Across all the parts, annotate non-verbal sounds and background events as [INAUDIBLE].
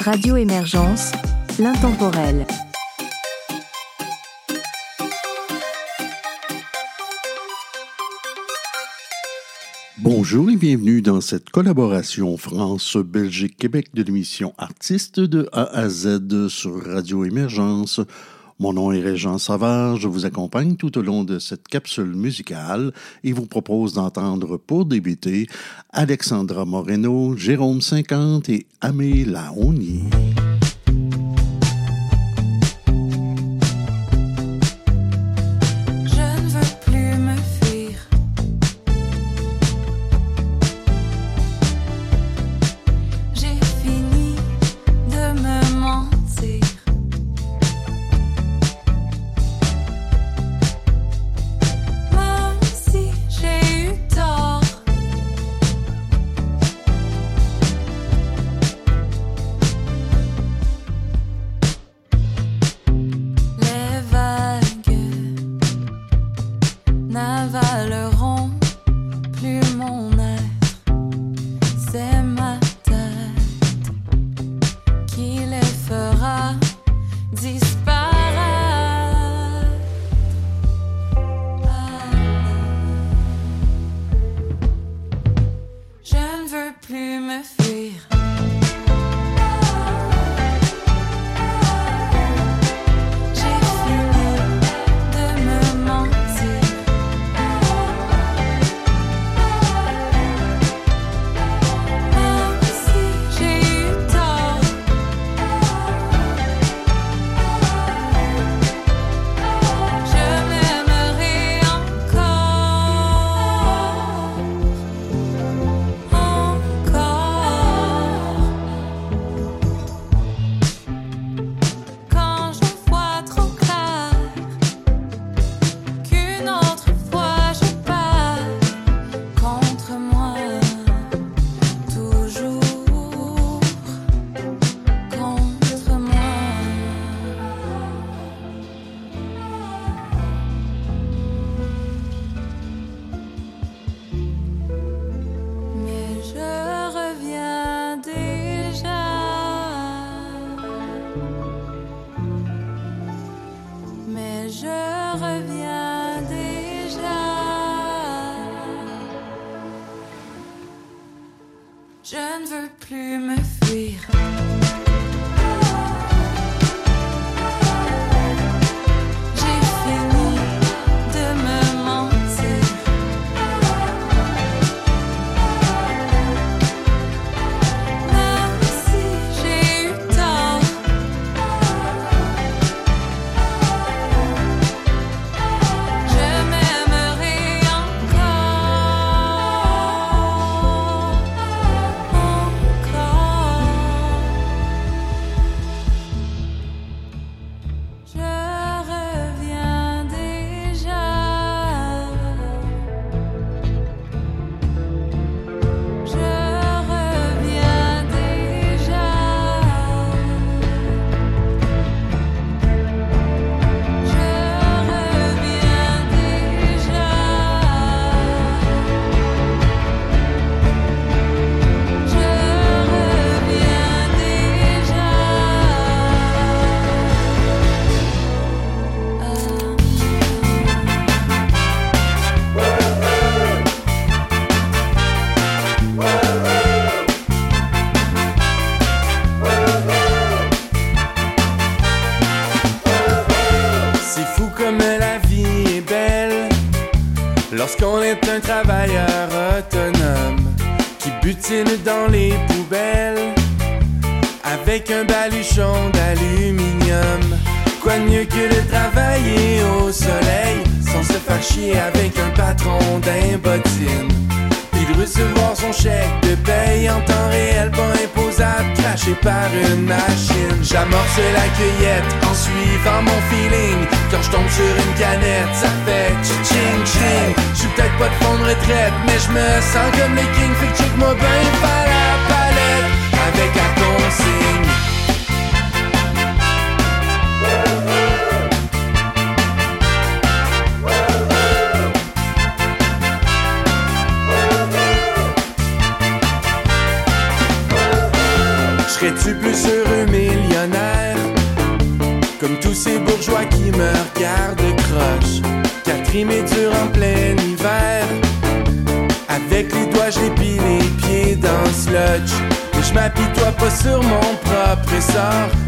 Radio Émergence, l'intemporel. Bonjour et bienvenue dans cette collaboration France-Belgique-Québec de l'émission Artistes de A à Z sur Radio Émergence. Mon nom est Régent Savard, je vous accompagne tout au long de cette capsule musicale et vous propose d'entendre pour débuter Alexandra Moreno, Jérôme 50 et Amé Laoni. avec un patron d'imbotine. Puis de recevoir son chèque de paye en temps réel, pas imposable, craché par une machine. J'amorce la cueillette en suivant mon feeling. Quand je tombe sur une canette, ça fait ching ching. J'suis peut-être pas de fond de retraite, mais je me sens comme les kings. Fait que check-moi par la palette avec la consigne.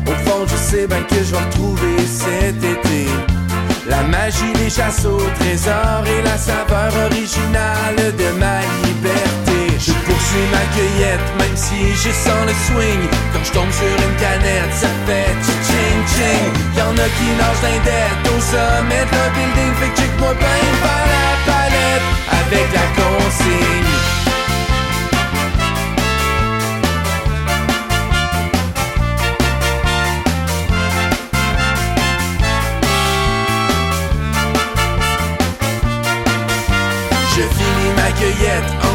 Au fond, je sais bien que je vais retrouver cet été. La magie des chasses au trésor et la saveur originale de ma liberté. Je poursuis ma cueillette, même si je sens le swing. Quand je tombe sur une canette, ça fait ching ching. Y'en a qui nagent d'indette au sommet d'un building. Fait que check-moi bien par la palette avec la consigne.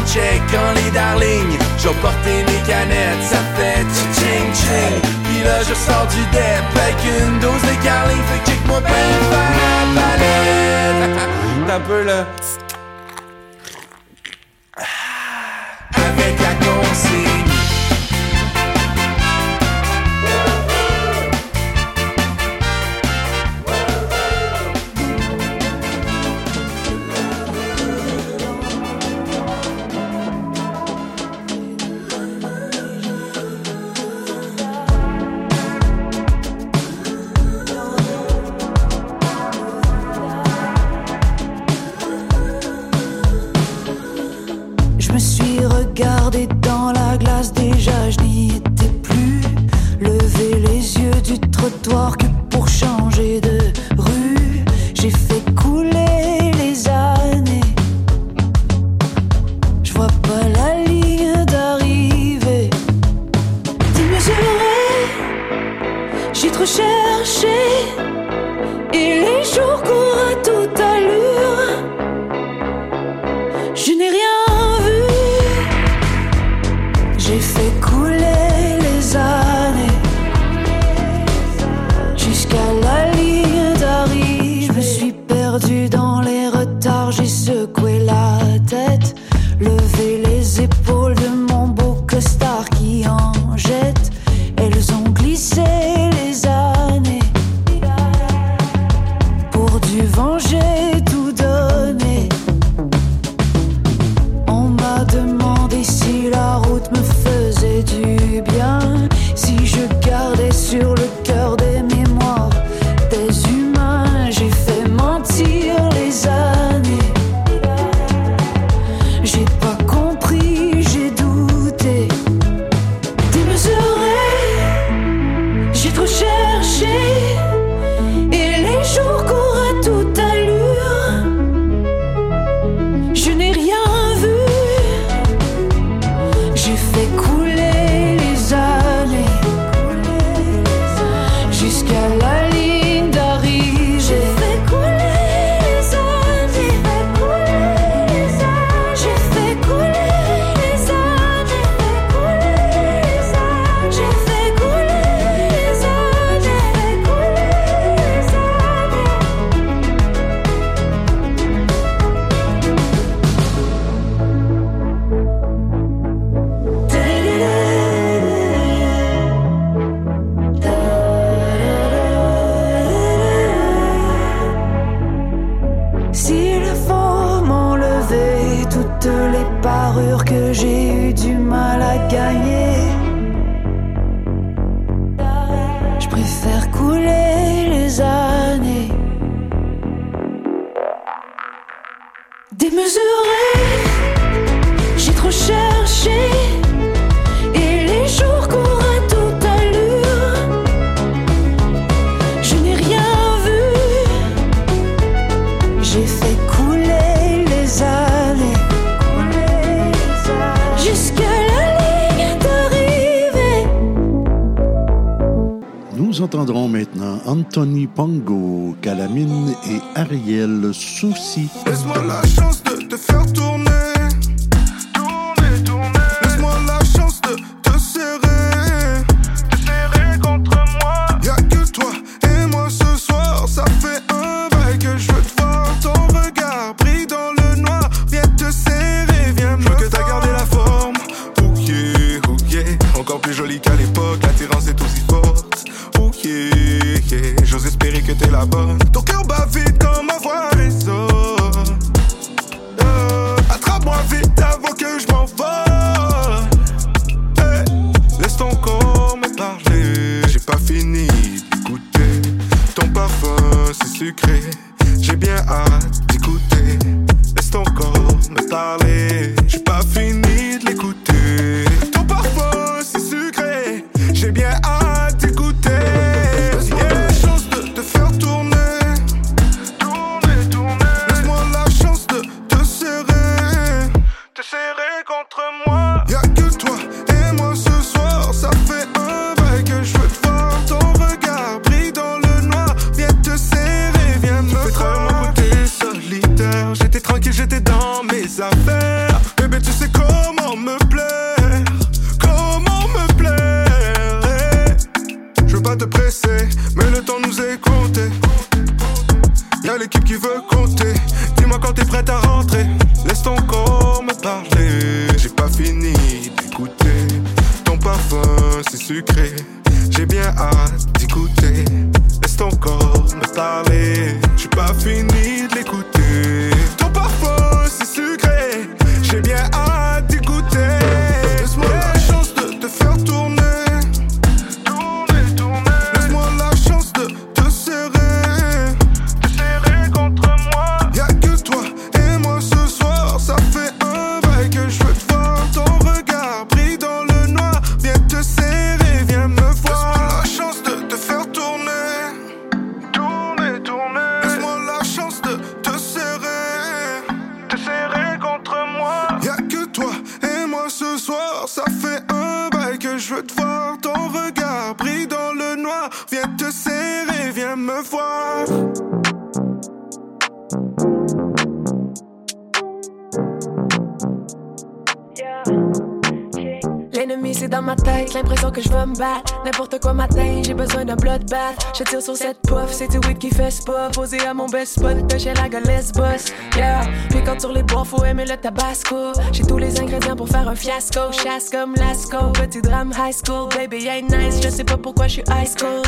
En checkant les darlings. J'ai porté mes canettes, ça fait ching ching. Puis là, je sors du dep avec une dose de carling. Fait que check-moi bien la palette. [LAUGHS] T'as un peu là. Sucré. J'ai bien hâte mon best spot, pêcher la gueulasse boss. Yeah, puis quand sur les bois, faut aimer le tabasco. J'ai tous les ingrédients pour faire un fiasco. Chasse comme Lasco, petit drame high school. Baby, ain't nice, je sais pas pourquoi je suis high school.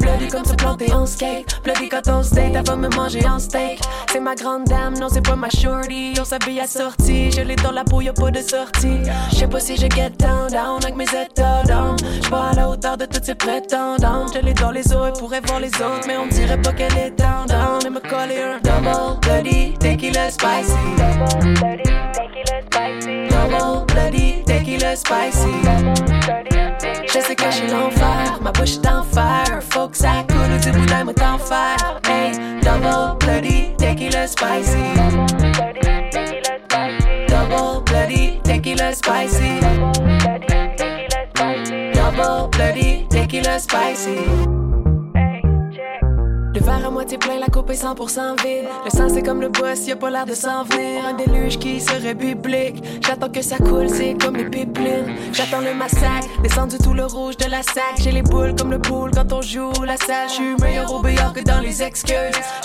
Bloody comme se planter en skate. Bloody quand on se date, va me manger en steak. C'est ma grande dame, non, c'est pas ma shorty. On s'habille à sortie, je l'ai dans la peau, y'a pas de sortie. Je sais pas si je get down, down avec mes états down. J'suis pas à la hauteur de toutes ces prétendantes. Je l'ai dans les eaux, elle pourrait voir les autres, mais on dirait pas qu'elle est down. Et me coller un double bloody tequila spicy. Double bloody tequila spicy. Double bloody tequila spicy. Je sais que suis l'enfer, ma bouche est en fer. Faut que ça coule ou du boudin moi t'en faire. Hey, double bloody tequila spicy. Double bloody tequila spicy. Double bloody tequila spicy. À moitié plein, la coupe est 100% vide. Le sang c'est comme le boss, y a pas l'air de s'en venir. Un déluge qui serait biblique. J'attends que ça coule, c'est comme les pipelines. J'attends le massacre, descendu tout le rouge de la sac. J'ai les boules comme le pool quand on joue la salle. J'suis meilleur au billard que dans les excuses.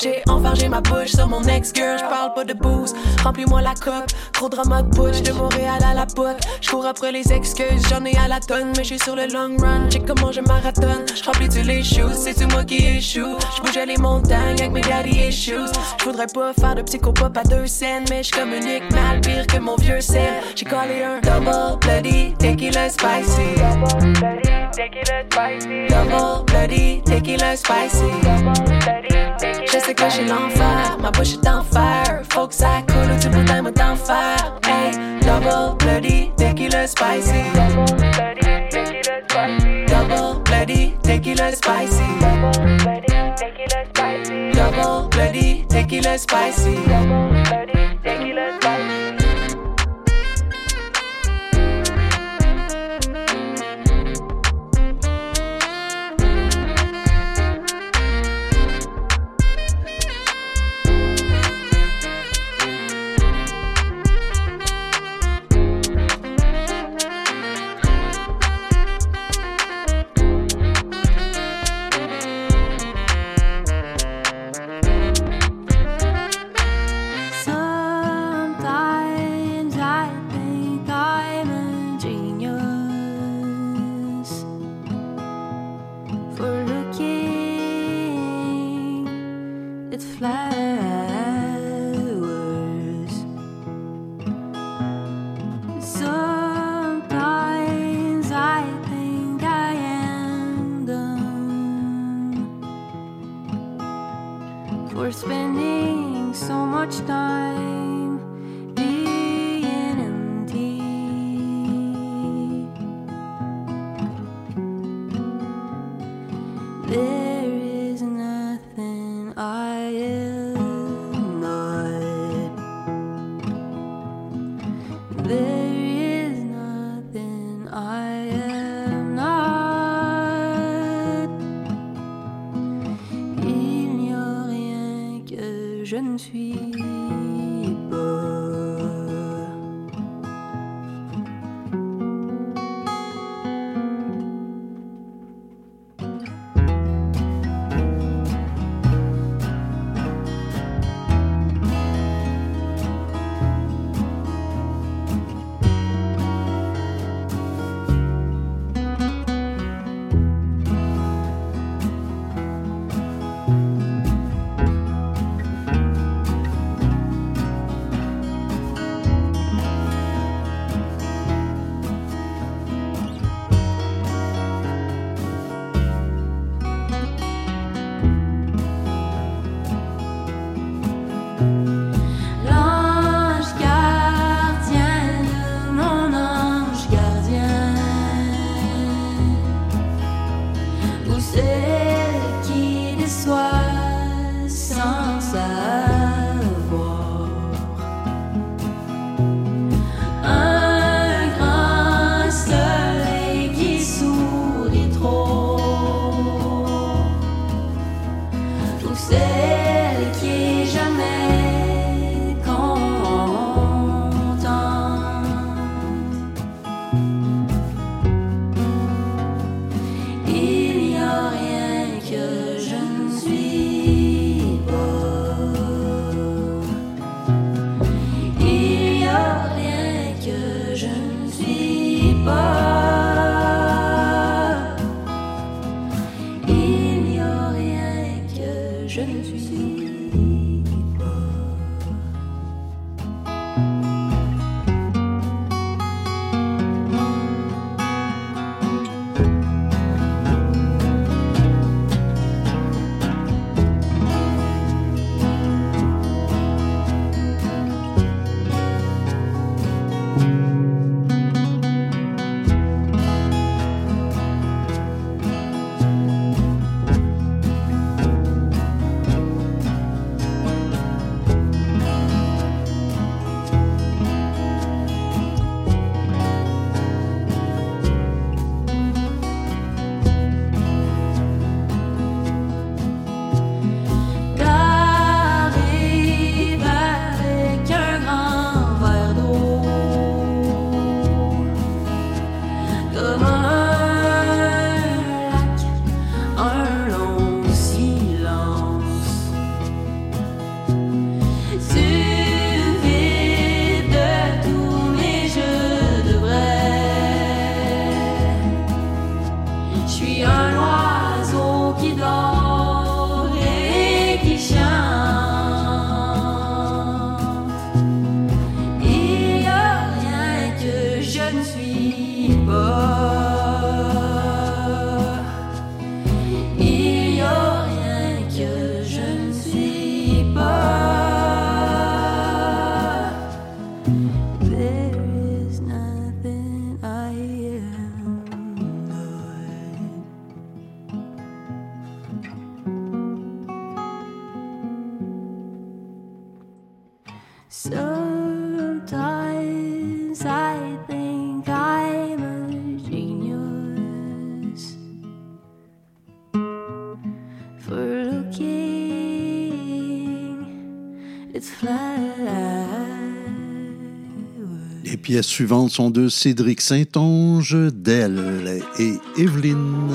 J'ai enfargé ma bouche sur mon ex-girl. J'parle pas de booze, remplis-moi la coque. Trop drama de butch, de Montréal à la pote. J'cours après les excuses, j'en ai à la tonne. Mais j'suis sur le long run, j'ai comment je marathonne. J'remplis tous les shoes, c'est moi qui échoue? J'bougeais les montagnes avec mes daddy issues. J'voudrais pas faire de psychopop à deux scènes, mais j'communique mal pire que mon vieux sel. J'ai collé un double bloody tequila spicy. Double bloody tequila spicy. Double bloody spicy. Je sais que j'ai l'enfer, ma bouche est en fer. Faut que ça coule ou du boudin moi t'en faire. Hey, double bloody tequila spicy. Double bloody tequila spicy. Double bloody tequila spicy. Double bloody tequila spicy. Double bloody tequila touched on pièces suivantes sont de Cédric Saint-Onge, Delle et Evelyne.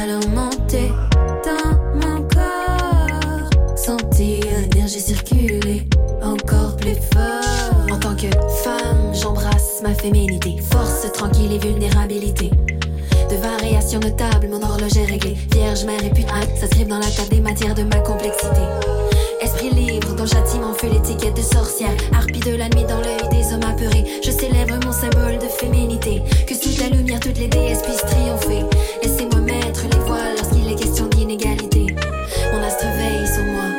j'allais monter dans mon corps. Sentir l'énergie circuler encore plus fort. En tant que femme, j'embrasse ma féminité. Force, tranquille et vulnérabilité. De variations notables, mon horloge est réglée. Vierge, mère et putain, ça se dans la table des matières de ma complexité. Esprit libre, dont châtiment feu l'étiquette de sorcière. Harpie de la nuit dans l'œil des hommes apeurés. Je célèbre mon symbole de féminité. Que sous la lumière, toutes les déesses puissent triompher mettre les voiles lorsqu'il est question d'inégalité. Mon astre veille sur moi.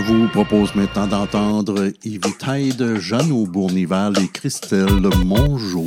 Je vous propose maintenant d'entendre Yves Tide, Jeannot Bournival et Christelle Mongeau.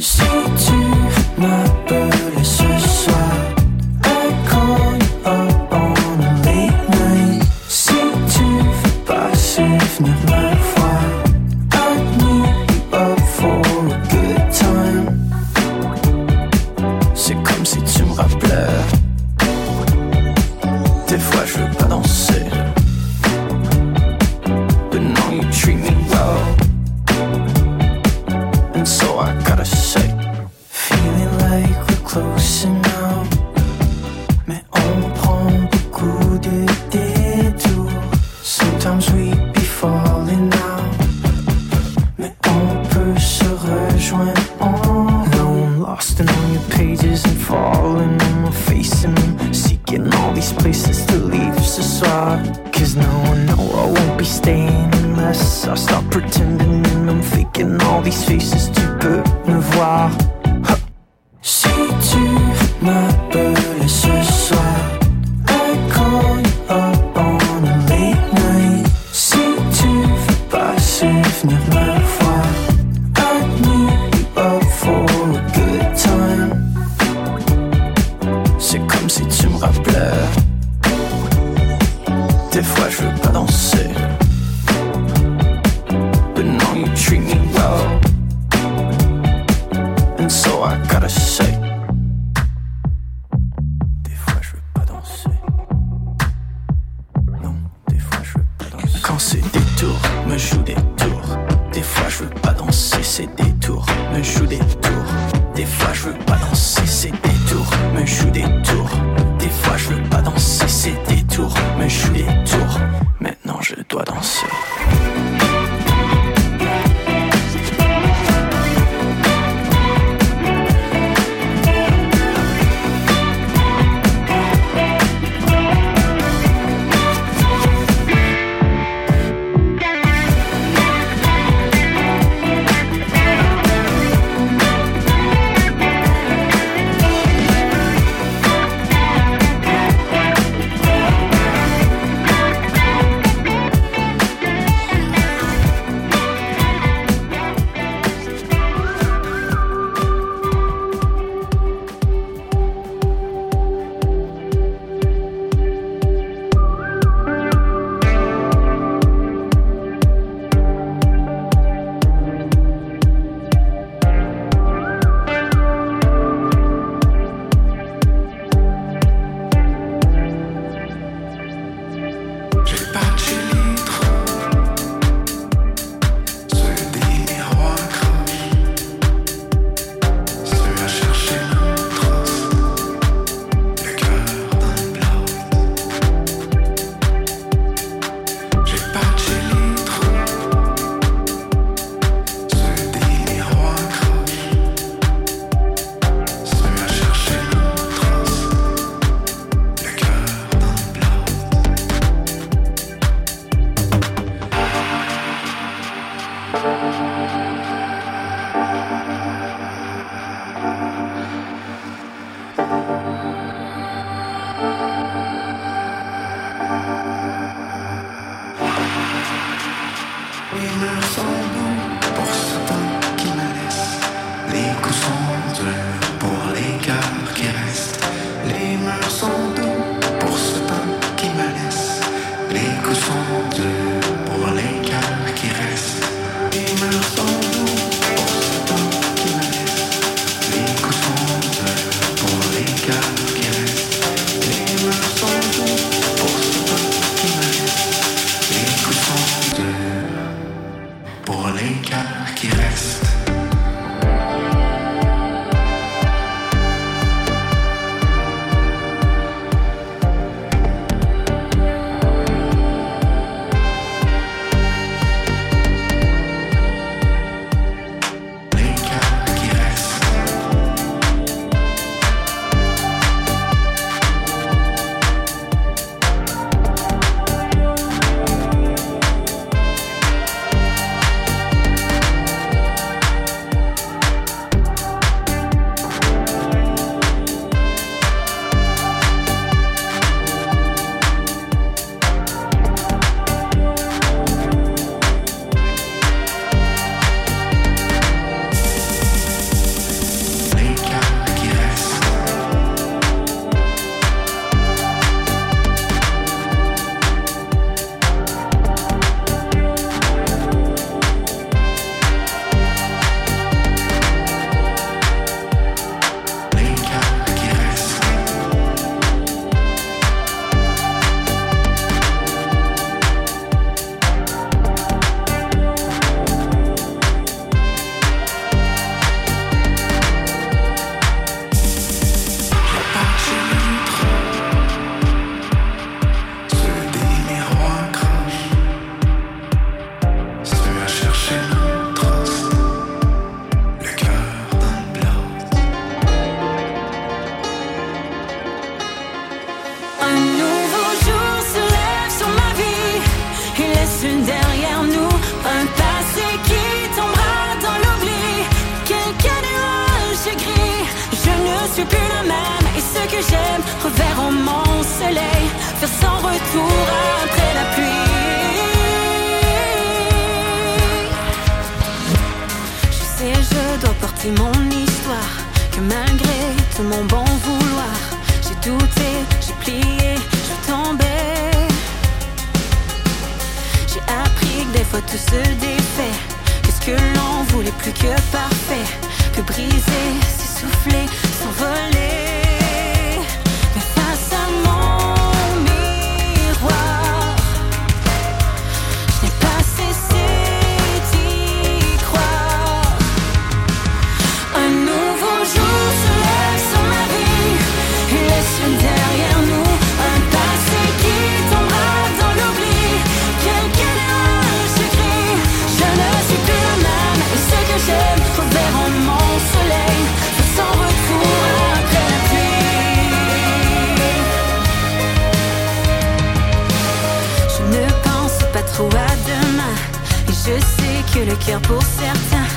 que le cœur pour certains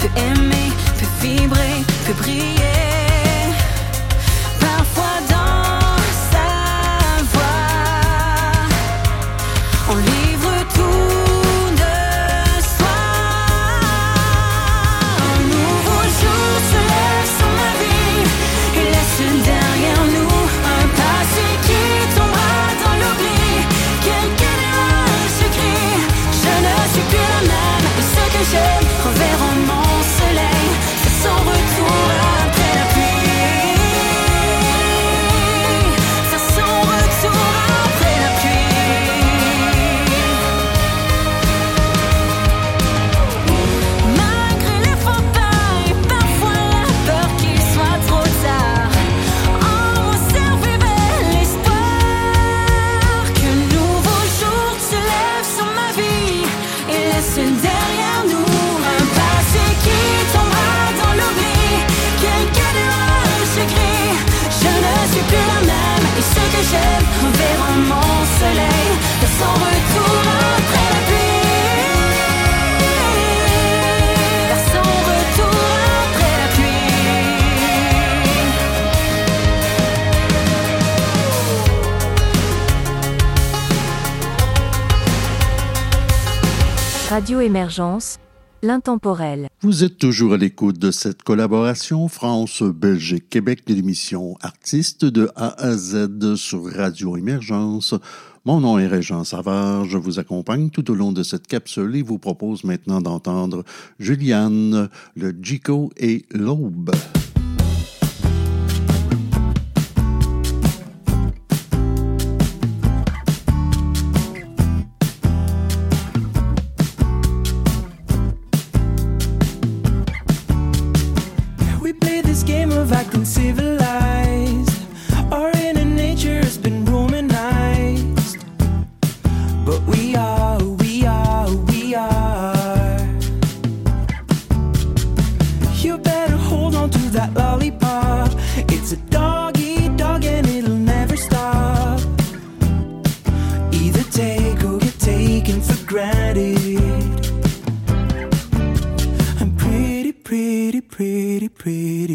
peut aimer, peut vibrer, peut briller. Radio Émergence, l'intemporel. Vous êtes toujours à l'écoute de cette collaboration France-Belgique-Québec, l'émission artiste de A à Z sur Radio Émergence. Mon nom est Régent Savard, je vous accompagne tout au long de cette capsule et vous propose maintenant d'entendre Juliane, le Jico et l'Aube. inconceivable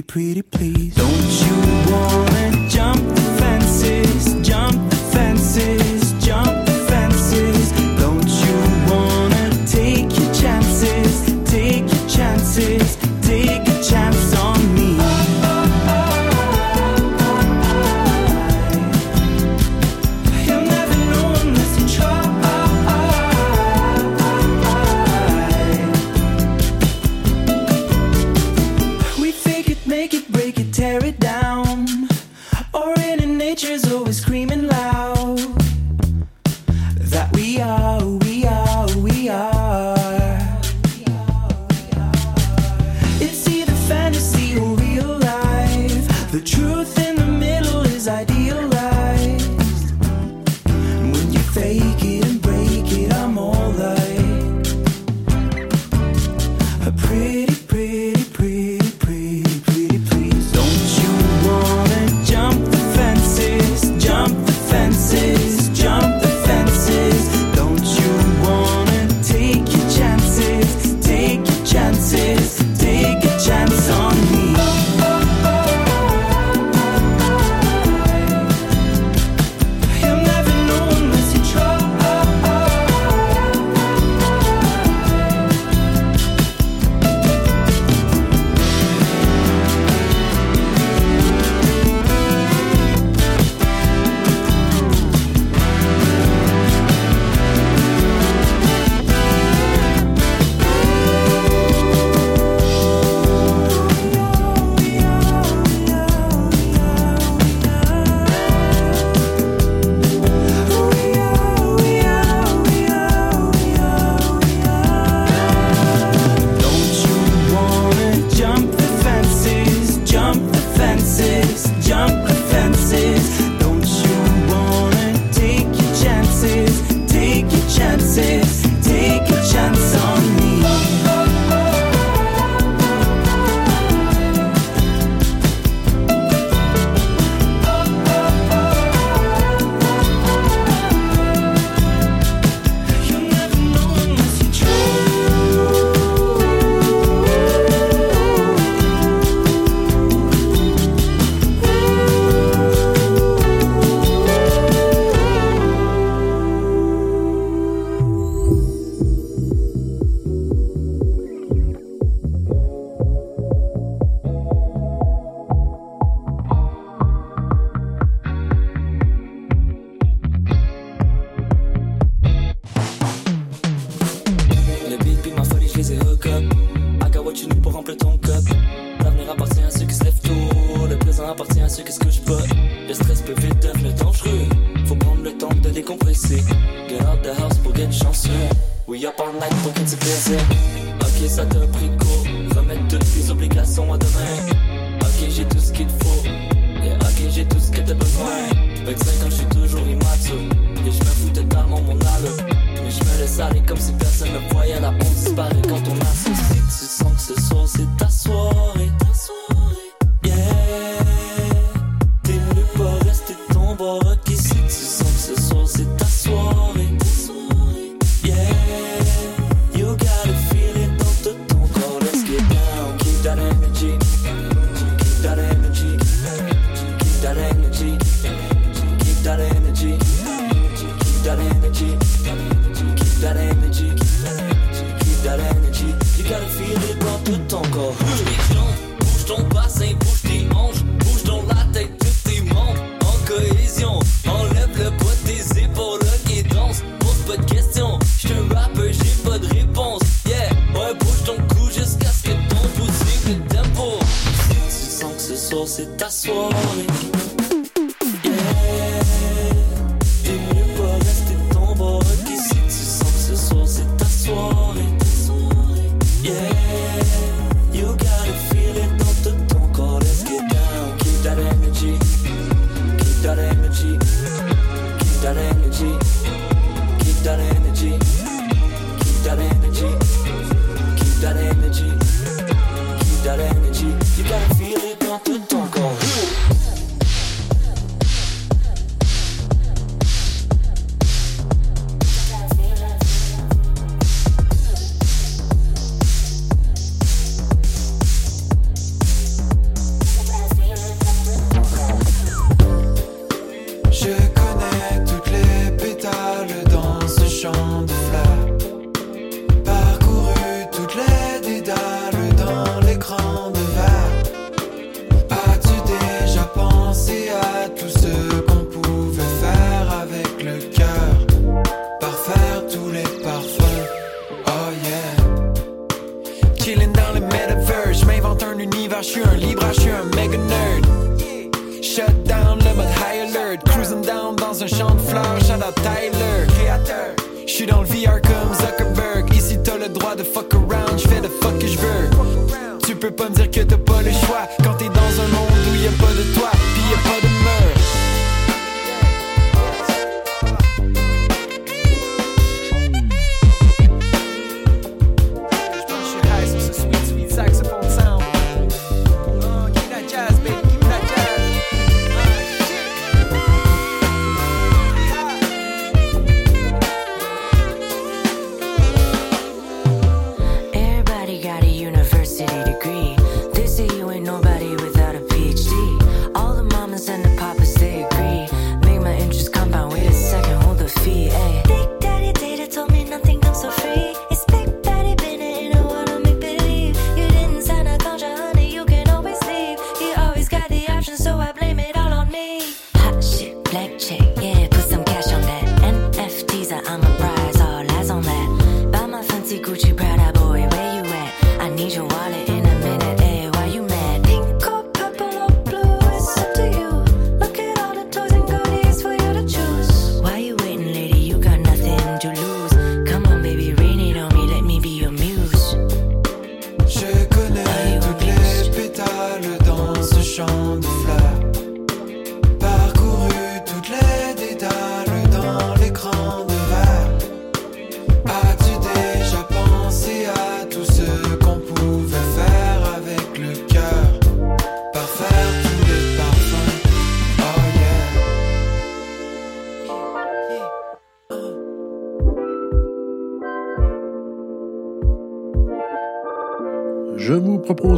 pretty, pretty please. Don't you wanna jump inside the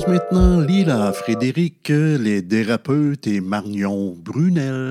maintenant Lila Frédéric, les dérapeutes et Marion Brunel.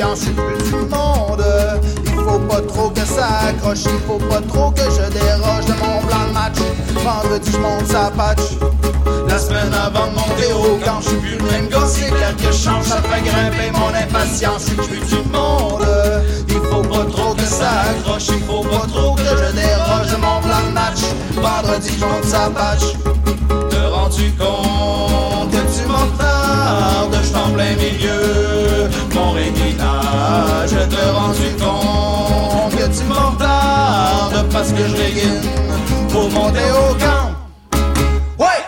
Je suis plus du monde. Il faut pas trop que ça accroche, il faut pas trop que je déroge de mon plan de match. Vendredi, je monte sa patch. La semaine avant de monter au camp, je suis plus le même gars, c'est clair que je change, ça fait grimper mon impatience. Je suis plus du monde. Il faut pas trop que ça accroche, il faut pas trop que je déroge de mon plan de match. Vendredi, je monte sa patch. Te rends-tu compte que tu m'entardes, je t'en plein milieu. Te rends-tu compte que tu m'entardes parce que je régine pour monter au camp. Ouais!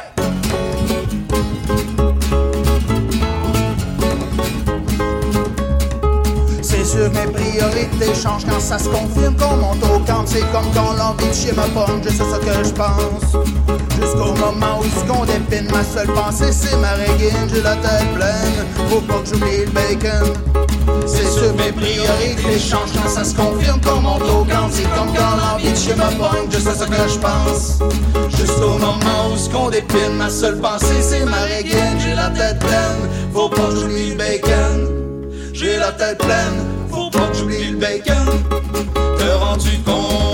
C'est sûr mes priorités changent quand ça se confirme qu'on monte au camp. C'est comme quand l'envie de chier me pogne, je sais ce que je pense. Jusqu'au moment où ce qu'on dépine, ma seule pensée c'est ma régine. J'ai la tête pleine, faut pas que j'oublie le bacon. C'est que mes priorités changent quand ça se confirme monte au camp. C'est comme quand l'envie de chier me pogne, je sais ce que je pense. Jusqu'au moment où ce qu'on dépine, ma seule pensée c'est ma régine. J'ai la tête pleine, faut pas que j'oublie le bacon. J'ai la tête pleine, faut pas que j'oublie le bacon. Te rends-tu compte?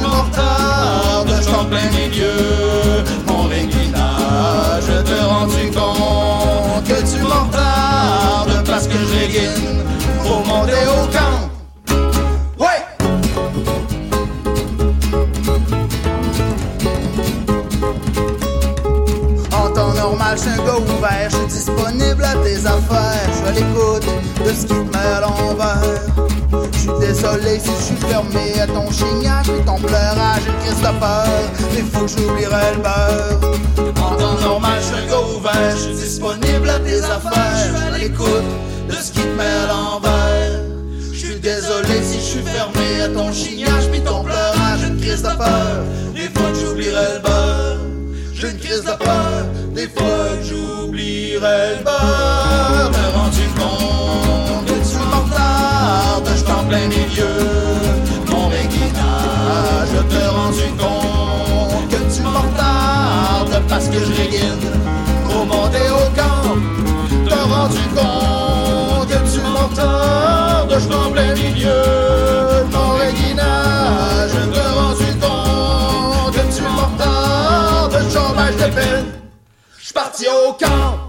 M'en retardes, je en plein milieu, mon réguinage. Te rends-tu compte que tu m'en retardes parce que je régine pour monter au camp? Ouais! En temps normal, je suis un gars ouvert, je suis disponible à tes affaires, je l'écoute de ce qui te met à l'envers. Suis désolé si je suis fermé à ton chignage et ton pleurage, de peur, il faut que j'oublierai le beurre. En temps normal, je suis ouvert, je suis disponible à tes affaires, je à l'écoute de ce qui te met à l'envers. Je suis désolé si je suis fermé à ton chignage puis ton pleurage, de peur, des fois que j'oublierai le beurre. J'ai une crise de peur, des fois que j'oublierai le beurre. Me rends-tu compte? Je t'en plein milieu, mon réguinage. Je te rends-tu compte que tu m'en parce que je régine pour monter au camp. Te rends-tu compte que tu m'en je t'en plein milieu, mon réguinage. Je te rends-tu compte que tu m'en de peine. J'suis parti au camp.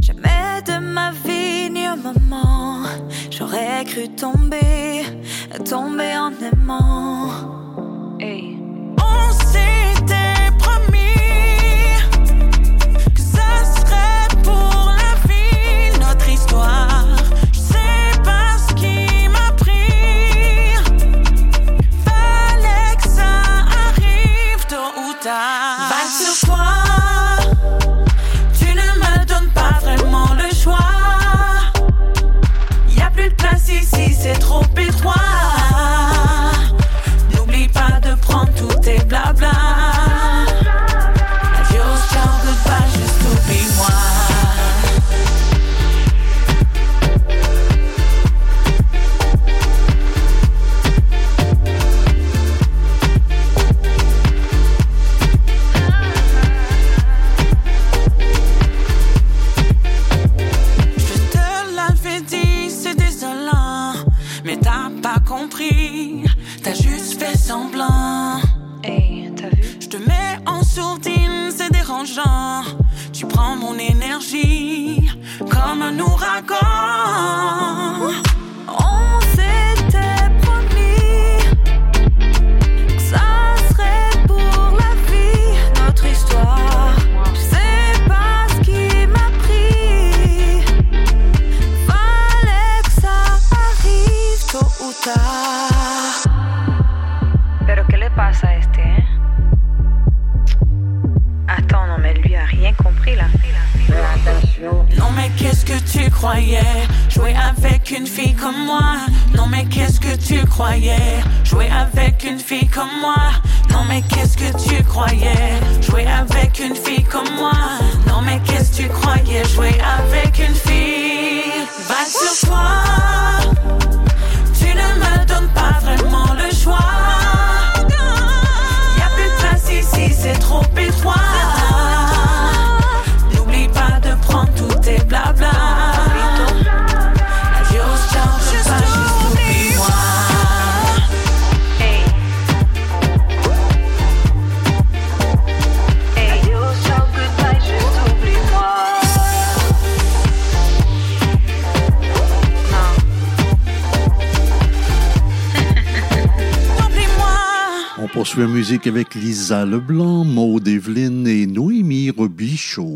Jamais de ma vie ni un moment, j'aurais cru tomber, tomber en aimant. Lisa Leblanc, Maud Evelyne et Noémie Robichaud.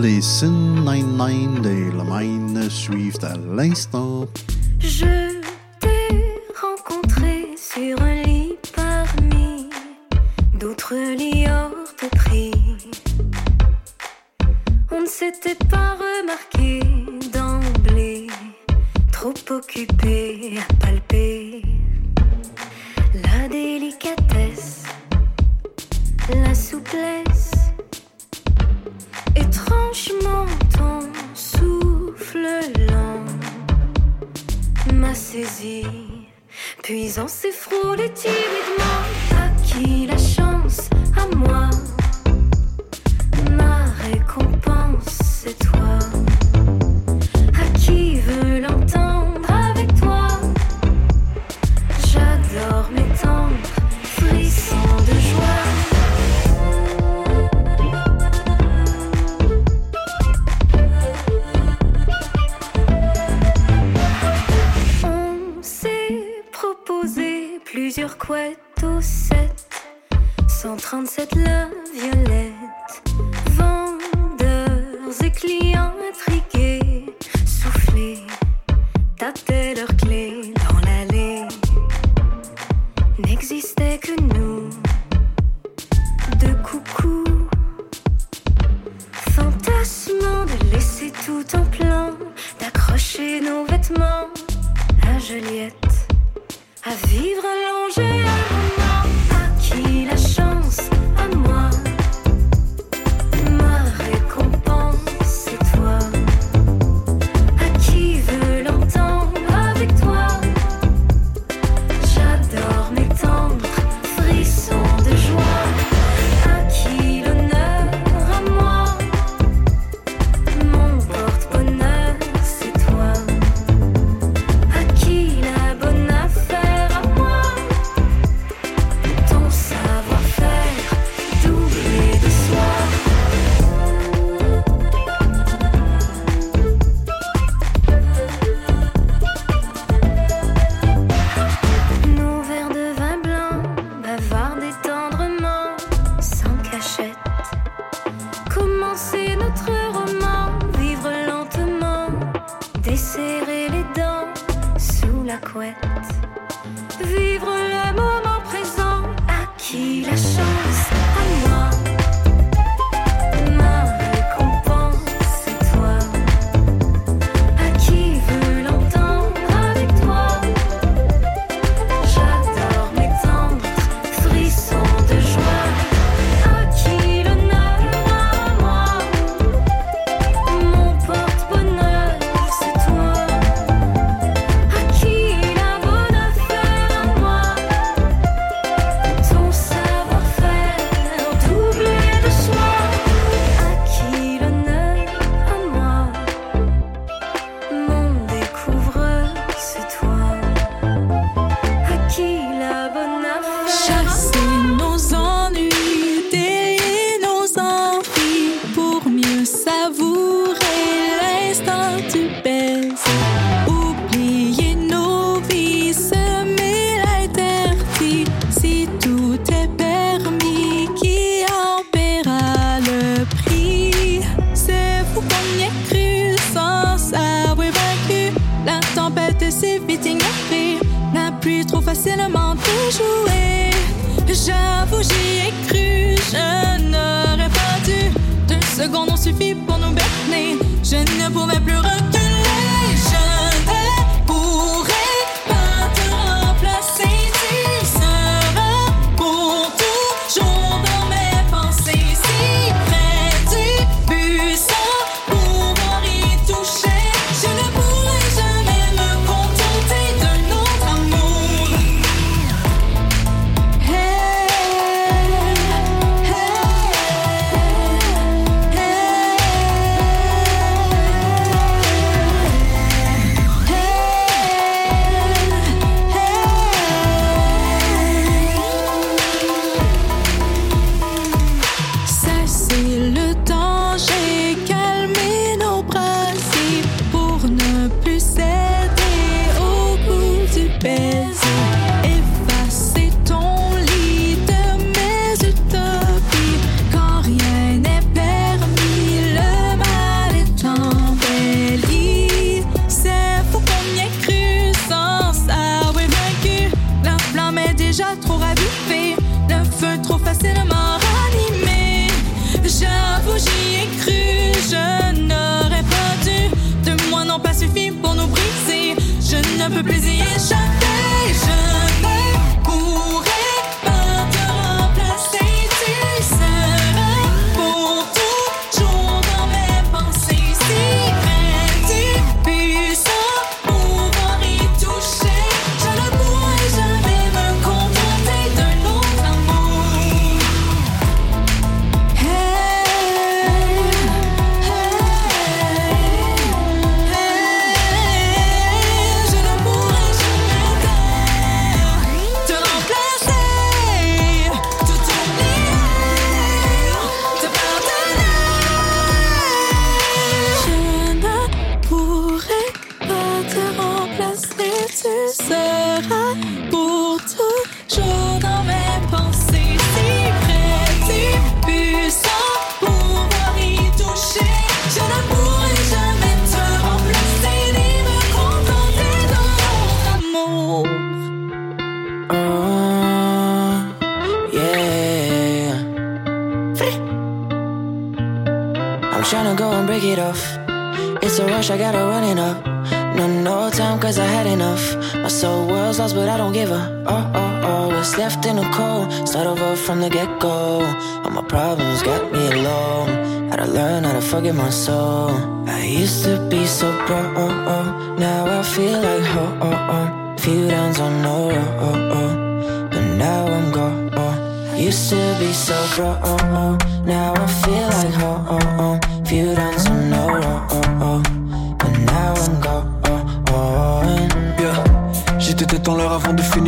les Sin 99 et le Mine suivent à l'instant. Je t'ai rencontré sur un lit parmi d'autres lits hors de prix. On ne s'était pas remarqué d'emblée, trop occupé Puis on s'est frôlé timidement. second n'en suffit pas.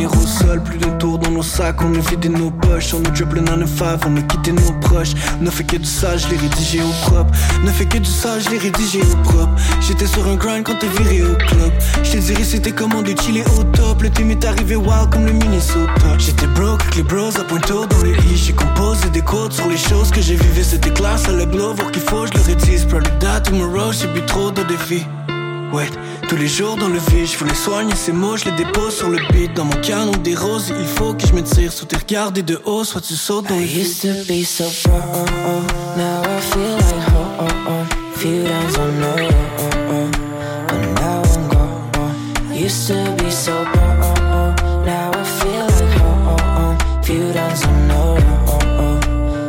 au sol, plus de tours dans nos sacs, on a vidé nos poches, on a job le 9 on a quitté nos proches. Ne fait que du sage, les rédigé au propre. Ne fait que du sage, les rédigé au propre. J'étais sur un grind quand t'es viré au club. J't'ai dirais c'était comment de chiller au top. Le team est arrivé wild comme le Minnesota. J'étais broke, les bros à pointeau dans les i. J'ai composé des codes sur les choses que j'ai vécues. C'était classe à la blow, voir qu'il faut, je le rédise. Proud of that, tomorrow, j'ai bu trop de défis. Ouais, tous les jours dans le vide, je les soigner ces mots, je les dépose sur le beat. Dans mon canon des roses, il faut que je me tire sous tes regards et de haut, soit tu sautes dans le I used to be so broke, now I feel like home. Few times I know, but now I'm gone. Used to be so broke, now I feel like home. Few times I know,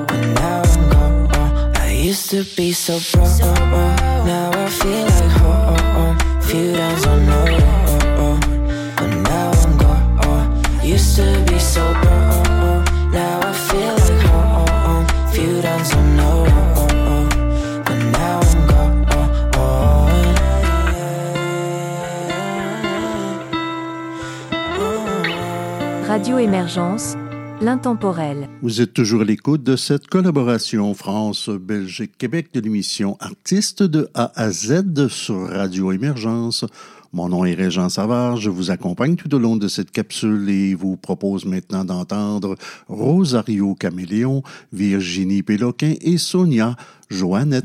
but now I'm gone. I used to be so broke, now I feel like Radio Émergence, l'intemporel. Vous êtes toujours à l'écoute de cette collaboration France-Belgique-Québec de l'émission Artistes de A à Z sur Radio Émergence. Mon nom est Régent Savard, je vous accompagne tout au long de cette capsule et vous propose maintenant d'entendre Rosario Caméléon, Virginie Péloquin et Sonia Joannette.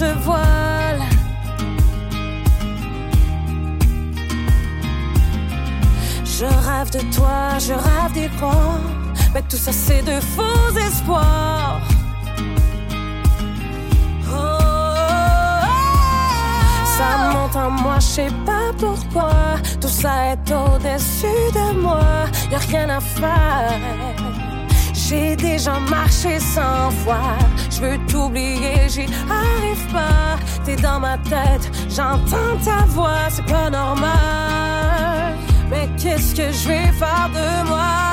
Je rêve de toi, je rêve d'y croire, mais tout ça c'est de faux espoirs. Oh, oh, oh, ça monte en moi, je sais pas pourquoi. Tout ça est au-dessus de moi, y a rien à faire. J'ai déjà marché sans fois je veux t'oublier, j'y arrive pas. T'es dans ma tête, j'entends ta voix, c'est pas normal. Mais qu'est-ce que je vais faire de moi?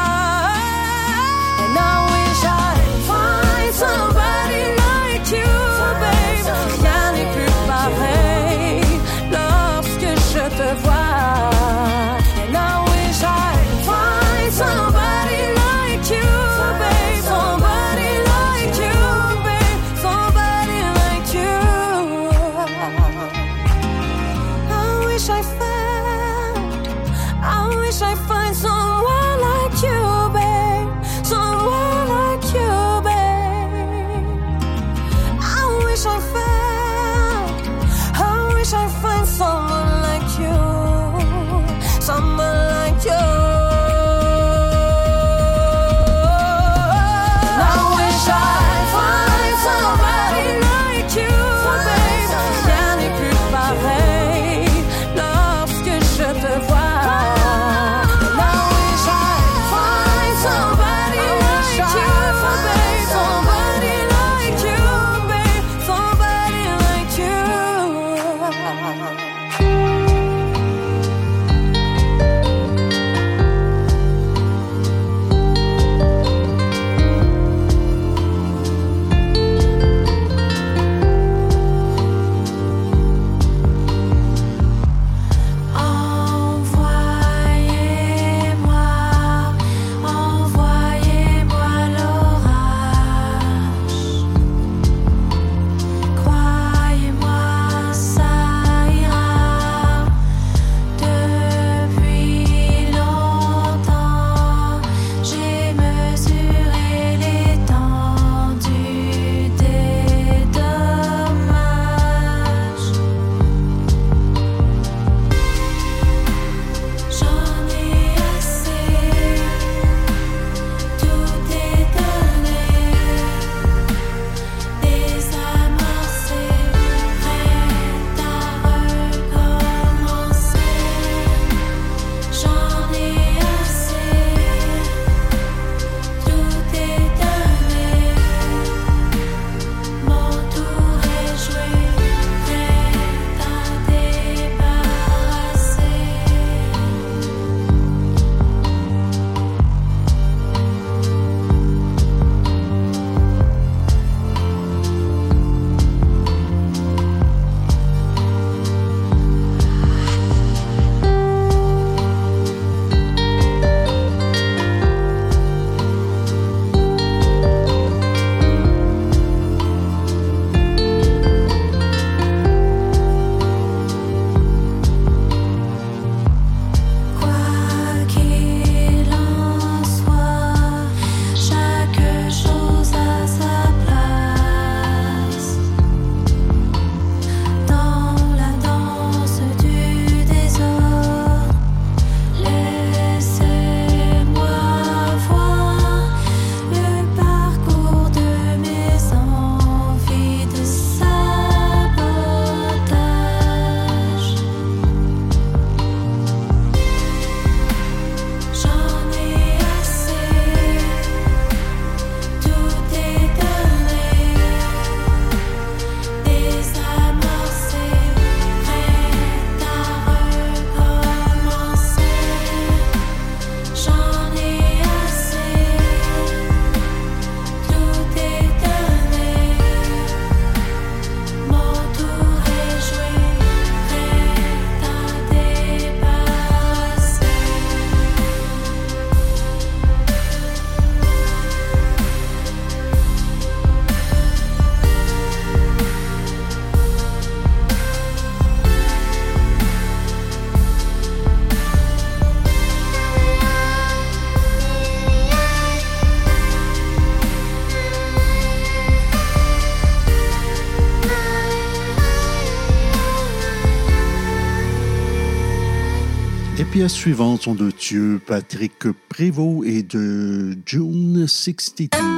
Pièces suivantes sont de Thieu, Patrick Prévost et de June 62.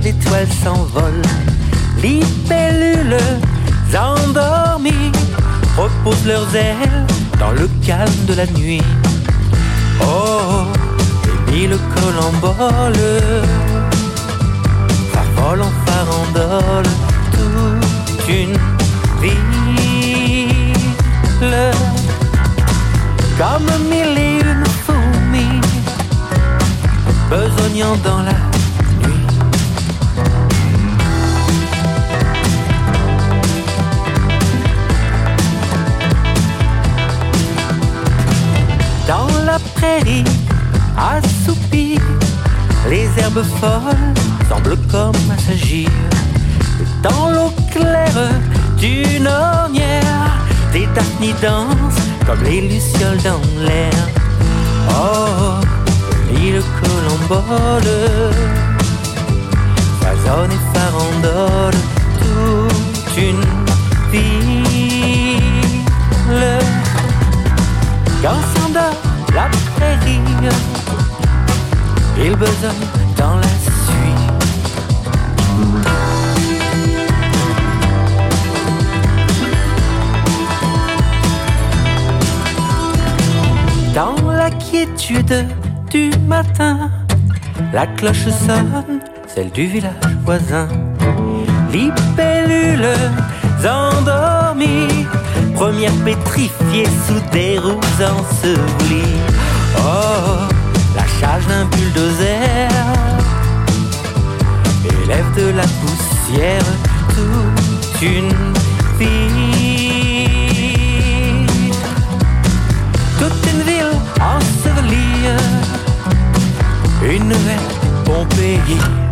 Poussière d'étoiles s'envole. Libellules endormies reposent leurs ailes dans le calme de la nuit. Oh, les mille colamboles, ça vole en farandole toute une ville comme mille et une fourmis besognant dans la la prairie, assoupie, les herbes folles semblent comme s'agir. Dans l'eau claire d'une ornière, des daphnies dansent comme les lucioles dans l'air. Oh, l'île colombole, foisonne et farandole, toute une ville. Quand s'endort la prairie, il besogne dans la suie. Dans la quiétude du matin, la cloche sonne, celle du village voisin. Libellules endormies, première pétrifiée sous des roues ensevelies. Oh, la charge d'un bulldozer élève de la poussière toute une vie. Toute une ville ensevelie, une nouvelle Pompéi.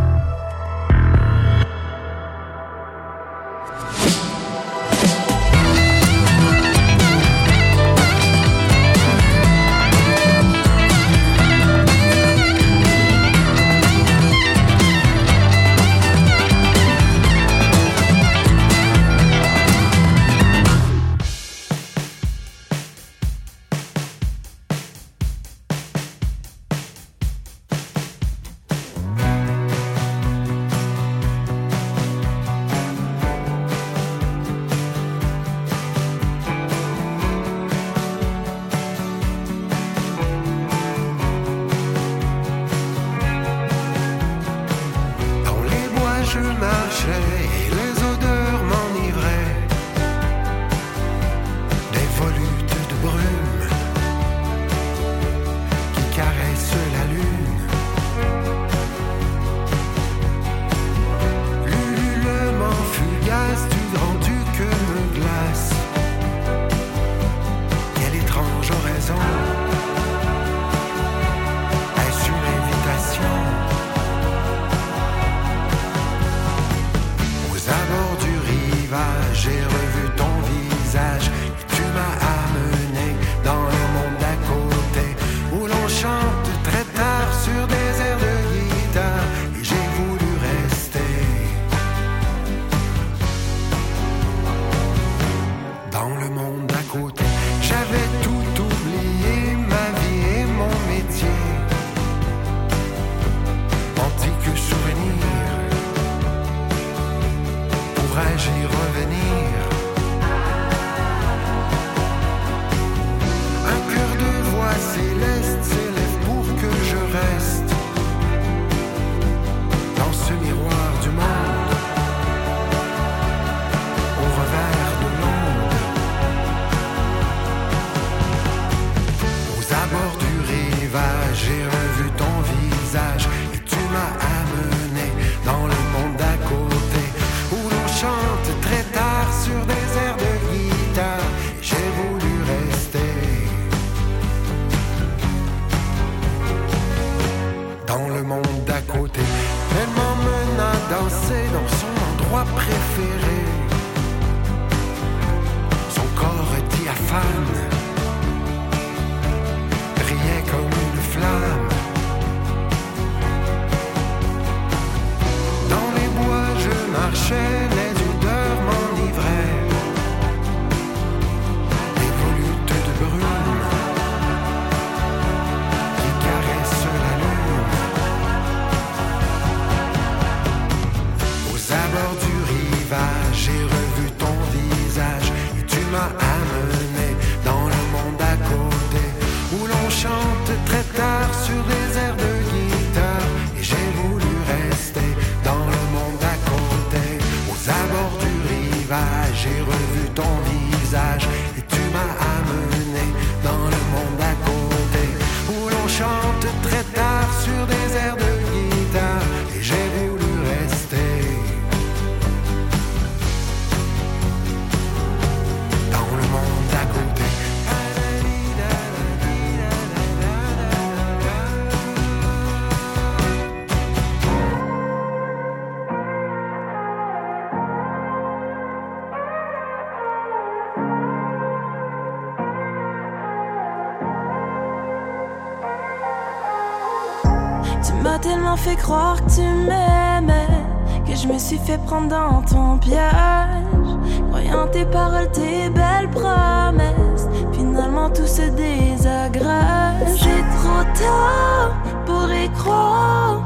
fait prendre dans ton piège. Croyant tes paroles, tes belles promesses. Finalement, tout se désagrège. J'ai trop tard pour y croire.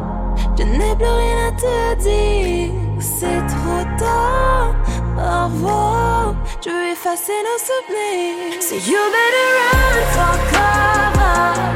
Je n'ai plus rien à te dire. C'est trop tard. Au revoir. Je veux effacer nos souvenirs. So you better run for cover.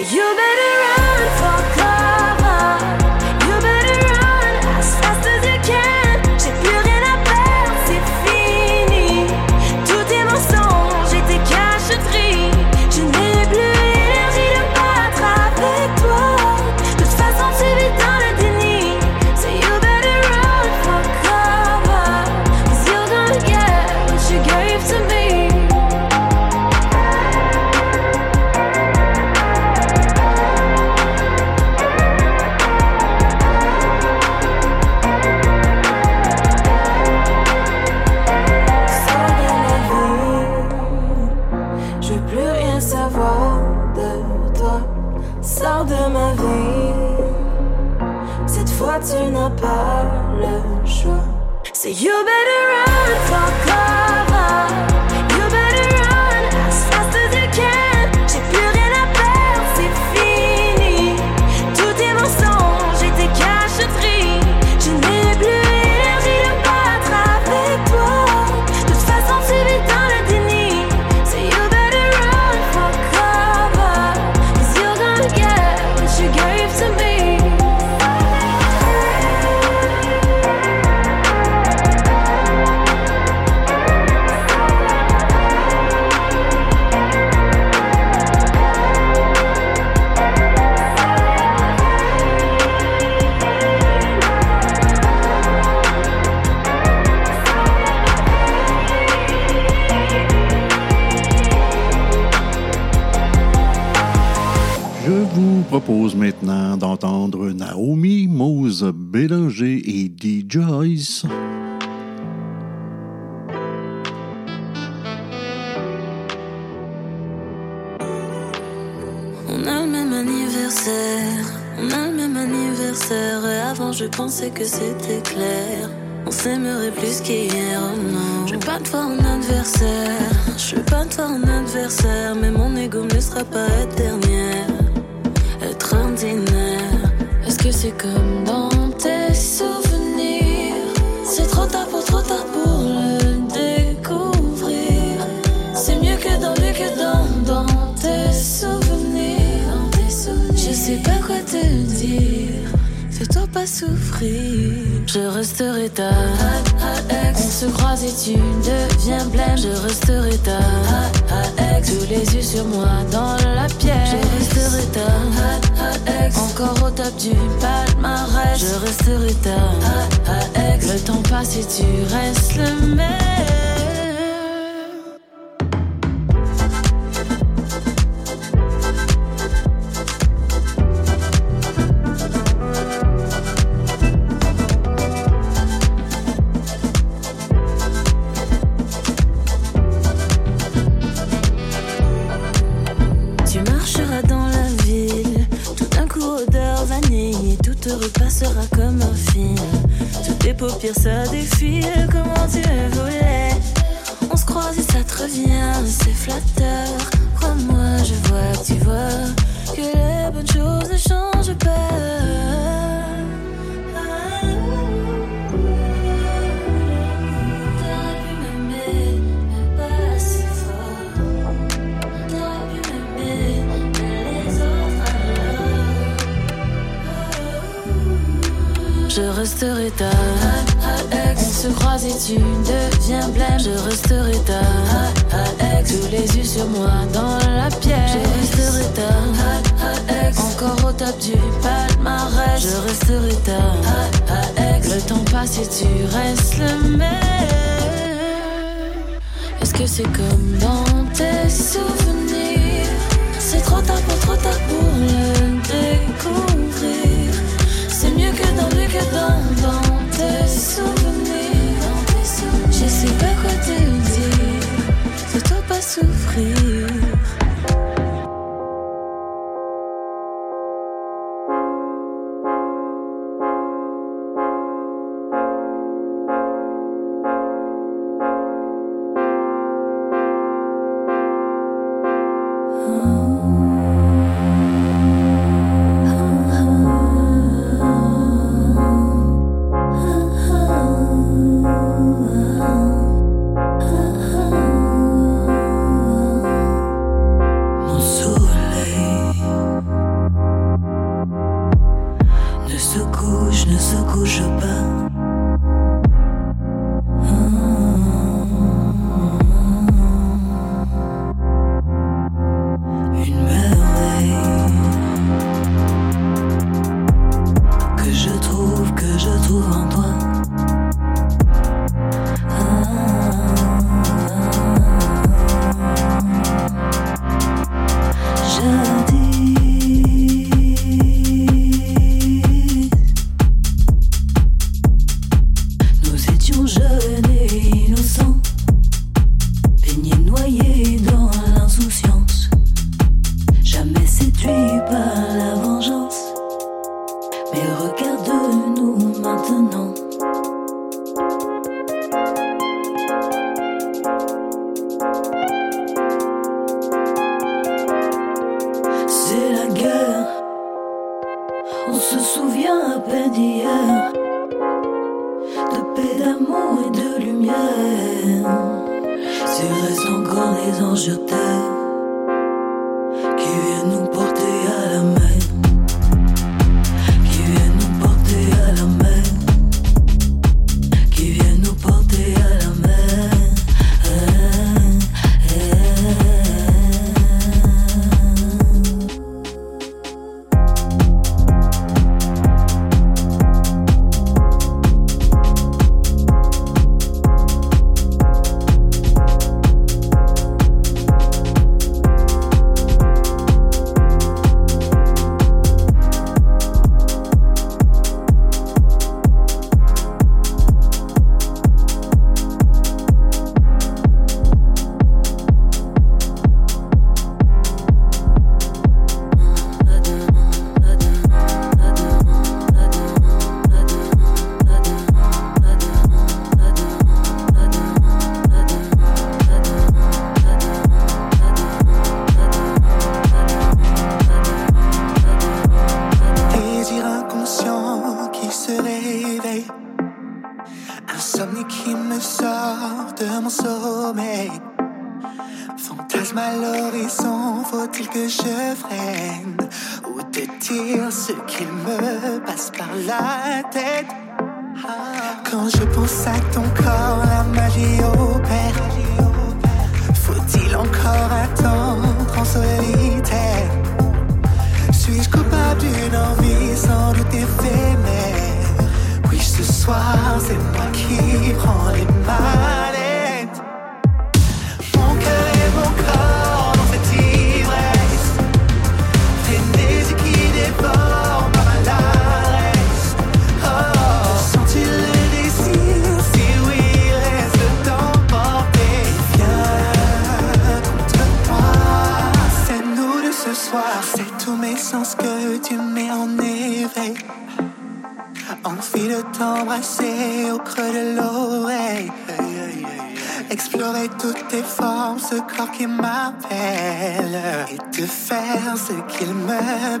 You better propose maintenant d'entendre Naomi, Mose Bélanger et D. Joyce. On a le même anniversaire, on a le même anniversaire. Et avant, je pensais que c'était clair. On s'aimerait plus qu'hier, oh non. Je veux pas de toi en adversaire, je veux pas de toi en adversaire. Mais mon ego ne sera pas éternel être un dîner. Est-ce que c'est comme dans tes souvenirs? C'est trop tard pour trop tard pour le découvrir. C'est mieux que dans, mieux que dans, dans tes souvenirs. Je sais pas quoi te dire. Je resterai ta On se croise et tu deviens blême. Je resterai ta Tous les yeux sur moi dans la pièce. Je resterai ta Encore au top du palmarès. Je resterai ta Le temps passe et tu restes le même. ne se couche pas.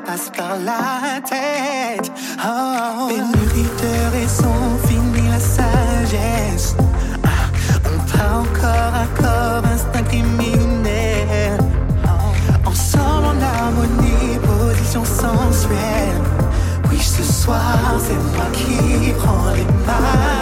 passe par la tête. Oh. Pénuriteur et son fini la sagesse. Ah, on part encore à corps, instinct criminel. Oh. Ensemble en harmonie, position sensuelle. Oui, ce soir, c'est moi qui prends les mains.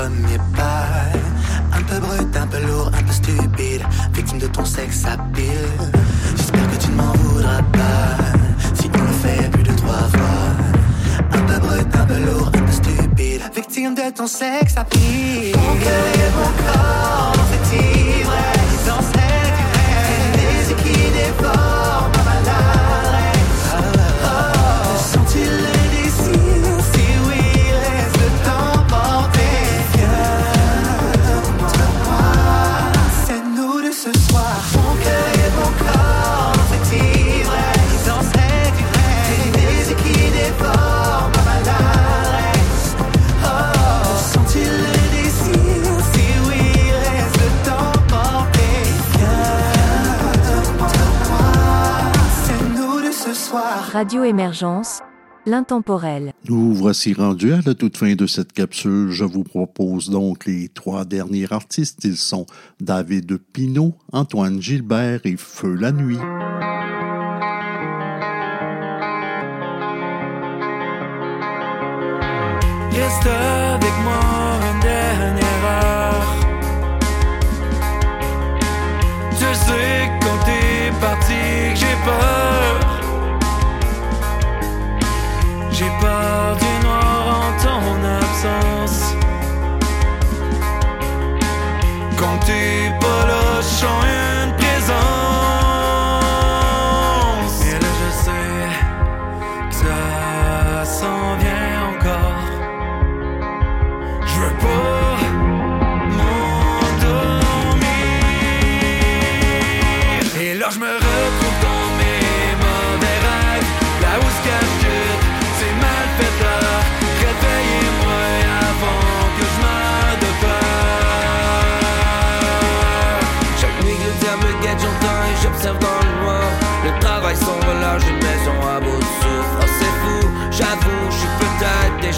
premier pas. Un peu brut, un peu lourd, un peu stupide. Victime de ton sexe à pile. J'espère que tu ne m'en voudras pas. Si on le fait plus de trois fois. Un peu brut, un peu lourd, un peu stupide. Victime de ton sexe à pile. Mon cœur et mon corps, dans cette ivresse. Dans cette qui dévore. Radio Émergence, l'intemporel. Nous voici rendus à la toute fin de cette capsule. Je vous propose donc les trois derniers artistes. Ils sont David Pinault, Antoine Gilbert et Feu la Nuit. Reste avec moi une dernière heure. Je sais quand t'es parti que j'ai peur. Quand tu ne la chanteras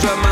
Jamais